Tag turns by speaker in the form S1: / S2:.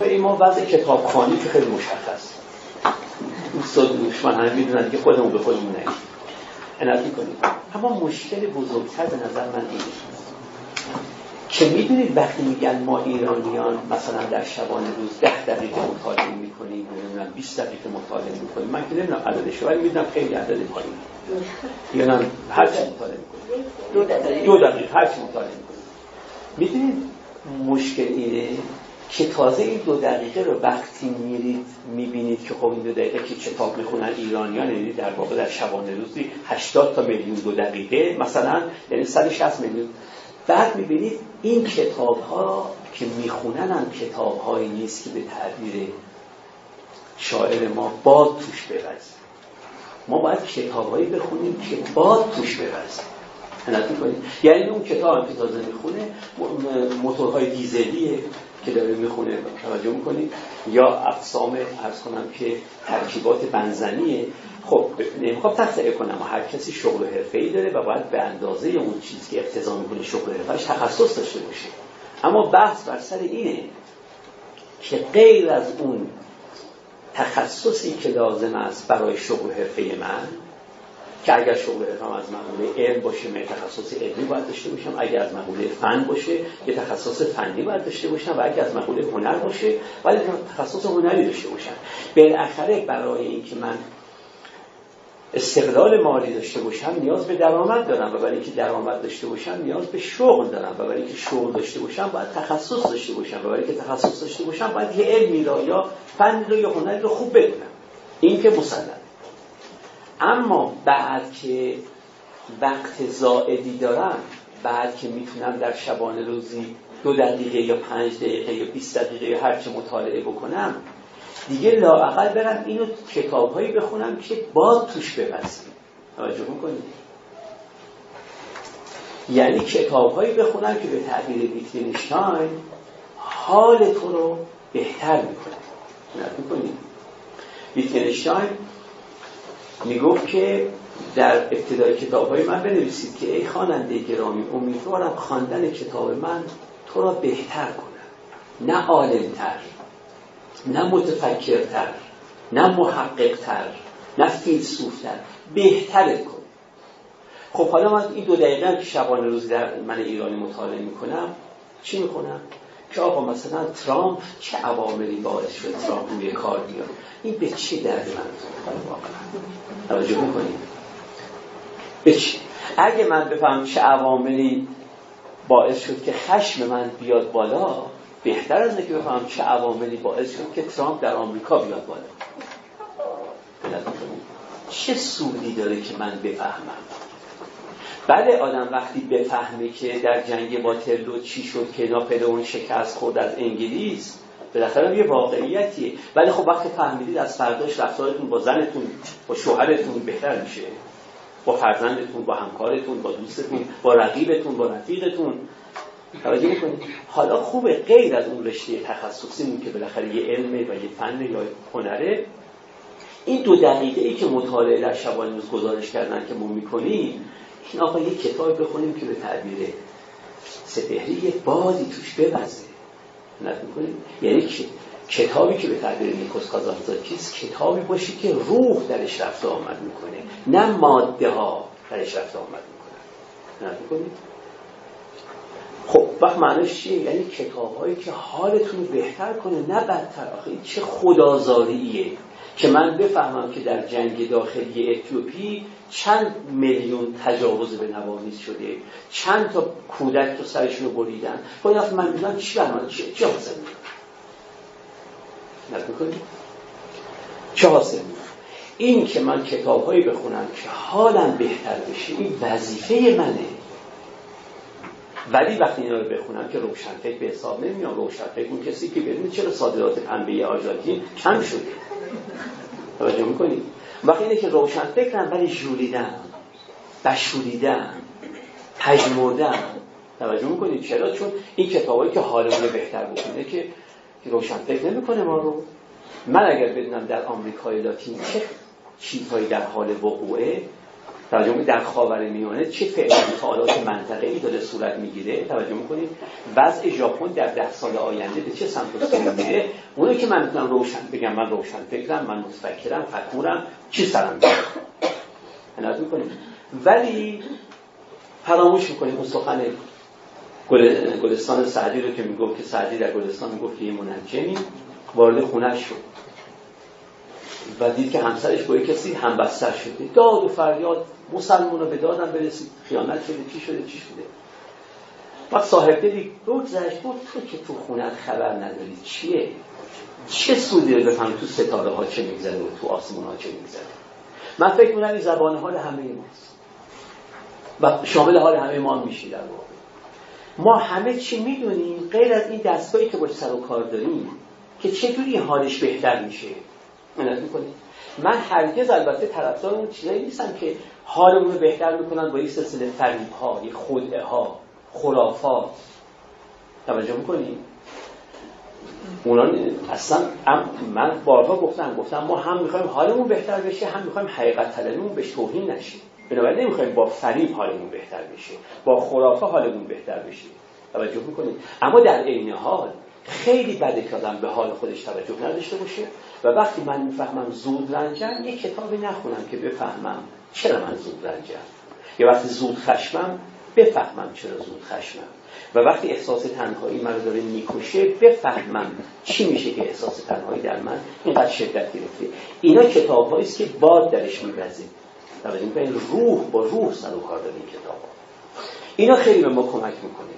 S1: ما وضع کتابخانی که خیلی مشخص. دوستان دوشمن همه می‌دونن که خودمون به خودمون نگیم. انت می‌کنیم. اما مشکل بزرگتر به نظر من اینه. که می‌دونید وقتی میگن ما ایرانیان مثلا در شبانه روز ده دقیقه مطالعه می‌کنیم نمی‌دونم 20 دقیقه مطالعه می‌کنیم. من که نمی‌دونم عددش ولی می‌دونم خیلی عدد پایین یا نه هر چی مطالعه می‌کنیم. دو دقیقه. دو دقیقه هر چی مطالعه می‌کنیم. می‌دونید مشکل اینه؟ که تازه این دو دقیقه رو وقتی میرید می‌بینید که خب این دو دقیقه که کتاب می‌خونن ایرانیان یعنی در واقع در شبانه روزی 80 تا میلیون دو دقیقه مثلا یعنی 160 میلیون. بعد می‌بینید این کتاب ها که می‌خونن هم کتاب هایی نیست که به تعبیر شاعر ما باد توش ببرز. ما باید کتاب هایی بخونیم که باد توش ببرز. یعنی اون کتاب هم که تازه می‌خونه موتورهای دیزلیه. که داره می‌خونه توجه می‌کنید یا اقسام ارز کنم که ترکیبات بنزنیه. خب نمی‌خوام تخصیه کنم. و هر کسی شغل و ای داره و باید به اندازه اون چیزی که اقتضا می‌کنه شغل حرفه‌اش تخصص داشته باشه. اما بحث بر سر اینه که غیر از اون تخصصی که لازم است برای شغل حرفه من که اگر شغل حرفم از مقوله علم باشه من تخصص علمی باید داشته باشم. اگر از مقوله فن باشه یه تخصص فنی باید داشته باشم. و اگر از مقوله هنر باشه باید تخصص هنری داشته باشم. بالاخره برای اینکه من استقلال مالی داشته باشم نیاز به درآمد دارم. و برای اینکه درآمد داشته باشم نیاز به شغل دارم. و برای اینکه شغل داشته باشم باید تخصص داشته باشم. و برای اینکه تخصص داشته باشم باید یه علمی را یا فنی را یا هنری رو خوب بدونم. این که مسلم اما بعد که وقت زائدی دارم بعد که می‌تونم در شبانه روزی دو دقیقه یا پنج دقیقه یا 20 دقیقه یا هرچه مطالعه بکنم دیگه لاعقل برم اینو کتابهایی بخونم که باد توش ببستیم توجه می‌کنید یعنی کتابهایی بخونم که به تعبیر ویتگنشتاین حال تو رو بهتر می‌کنه. می‌کنید ویتگنشتاین می‌گفت که در ابتدای کتاب های من بنویسید که ای خواننده گرامی امیدوارم خواندن کتاب من تو را بهتر کنه نه عالمتر نه متفکرتر نه محققتر نه فیلسوفتر بهترت کن. خب حالا من این دو دقیقه که شبانه روز در من ایرانی مطالعه می‌کنم چی می‌کنم که آقا مثلا ترامپ چه عواملی باعث شد ترامپ روی کار بیاد؟ این به چه درد من واقعا. توجه می‌کنید؟ به چه اگه من بفهم چه عواملی باعث شد که خشم من بیاد بالا بهتر از اینکه بفهم چه عواملی باعث شد که ترامپ در آمریکا بیاد بالا. چه سودی داره که من بفهمم؟ بله آدم وقتی بفهمه که در جنگ ترلو چی شد که ناپلئون شکست خورد از انگلیس بالاخره یه واقعیتیه. ولی خب وقتی فهمیدید از فرداش رفتارتون با زنتون با شوهرتون بهتر میشه. با فرزندتون با همکارتون با دوستتون با رقیبتون با رفیقتون. توجه می‌کنید؟ حالا خوبه غیر از اون رشته تخصصی که بالاخره یه علمه و یه فن یا هنره. این دو دقیقه ای که مطالعه در شبانه گزارش کردن که ما می‌کنیم این آقا یه کتاب بخونیم که به تعبیر سپهری یه بادی توش ببزه. نکنیم یعنی کتابی که به تعبیر نیکوس کازانزاکیس کتابی باشه که روح درش رفت آمد می‌کنه. نه ماده ها درش رفت آمد می‌کنه نکنیم خب وقت معنیش چیه؟ یعنی کتاب هایی که حالتون بهتر کنه نه بدتر. آخه چه خدازاریه که من بفهمم که در جنگ داخلی اتیوپی چند میلیون تجاوز به نوامیز شده؟ چند تا کودک تو سرشون رو بریدن؟ باید من می‌دونم چی برمان چی, چی حاصل چه حاصل این که من کتاب هایی بخونم که حالم بهتر بشه این وظیفه منه. ولی وقتی اینا رو بخونم که روشنفکر به حساب نمیام روشنفکر اون کسی که بدونید چرا صادرات پنبه آرژانتین کم شده. توجه می‌کنید وقتی اینه که روشن فکرم ولی جولیدم بشوریدم پژمردم توجه می‌کنید؟ چرا؟ چون این کتابایی که حالمون بهتر بکنه که روشن فکر نمی‌کنه ما رو. من اگر بدونم در آمریکای لاتین چه چیزهایی در حال وقوعه توجه در خاور میانه چه فعل انتقالات منطقه ای داره صورت می‌گیره؟ توجه می‌کنید وضع ژاپن در ده سال آینده به چه سمت و میره اونایی که من می‌تونم روشن بگم من روشن فکرم من متفکرم فکورم چی سرم عنایت می‌کنیم ولی فراموش می‌کنیم اون سخن گلستان سعدی رو که می‌گفت که سعدی در گلستان می‌گفت که یه منجمی وارد خونه شد. و دید که همسرش با کسی همبستر شده. داد و فریاد مسلمان رو به دادم برسید. خیانت شده چی شده چی شده. بعد صاحب دلی زشت بود. تو که تو خونت خبر نداری. چیه؟ چه سودی رو بفهمی؟ تو ستاره ها چه میگذره و تو آسمون ها چه میگذره؟ من فکر می‌کنم این زبان حال همه ماست. و شامل حال همه ما میشی در واقع. ما همه چی می‌دونیم غیر از این دستگاهی که باش سر و کار داریم که چجوری حالش بهتر میشه؟ می‌کنیم من هرگز البته طرفدار اون چیزایی نیستم که حالمون رو بهتر می‌کنن با یک سلسله فریب ها یک خدعه ها خرافات توجه می‌کنیم اونا اصلا من بارها گفتم گفتم ما هم می‌خوایم حالمون بهتر بشه هم می‌خوایم حقیقت طلبیمون بهش توهین نشه. بنابراین نمی‌خوایم با فریب حالمون بهتر بشه با خرافه حالمون بهتر بشه. توجه می‌کنید اما در عین حال خیلی بده که آدم به حال خودش توجه نداشته باشه. و وقتی من می‌فهمم زود رنجم یه کتابی نخونم که بفهمم چرا من زود رنجم. یا وقتی زود خشمم بفهمم چرا زود خشمم. و وقتی احساس تنهایی من داره می‌کشه بفهمم چی میشه که احساس تنهایی در من اینقدر شدت گرفته. اینا کتاب است که باد درش میبزه توجه این روح با روح سر و کار داره این کتاب. اینا خیلی به ما کمک می‌کنه.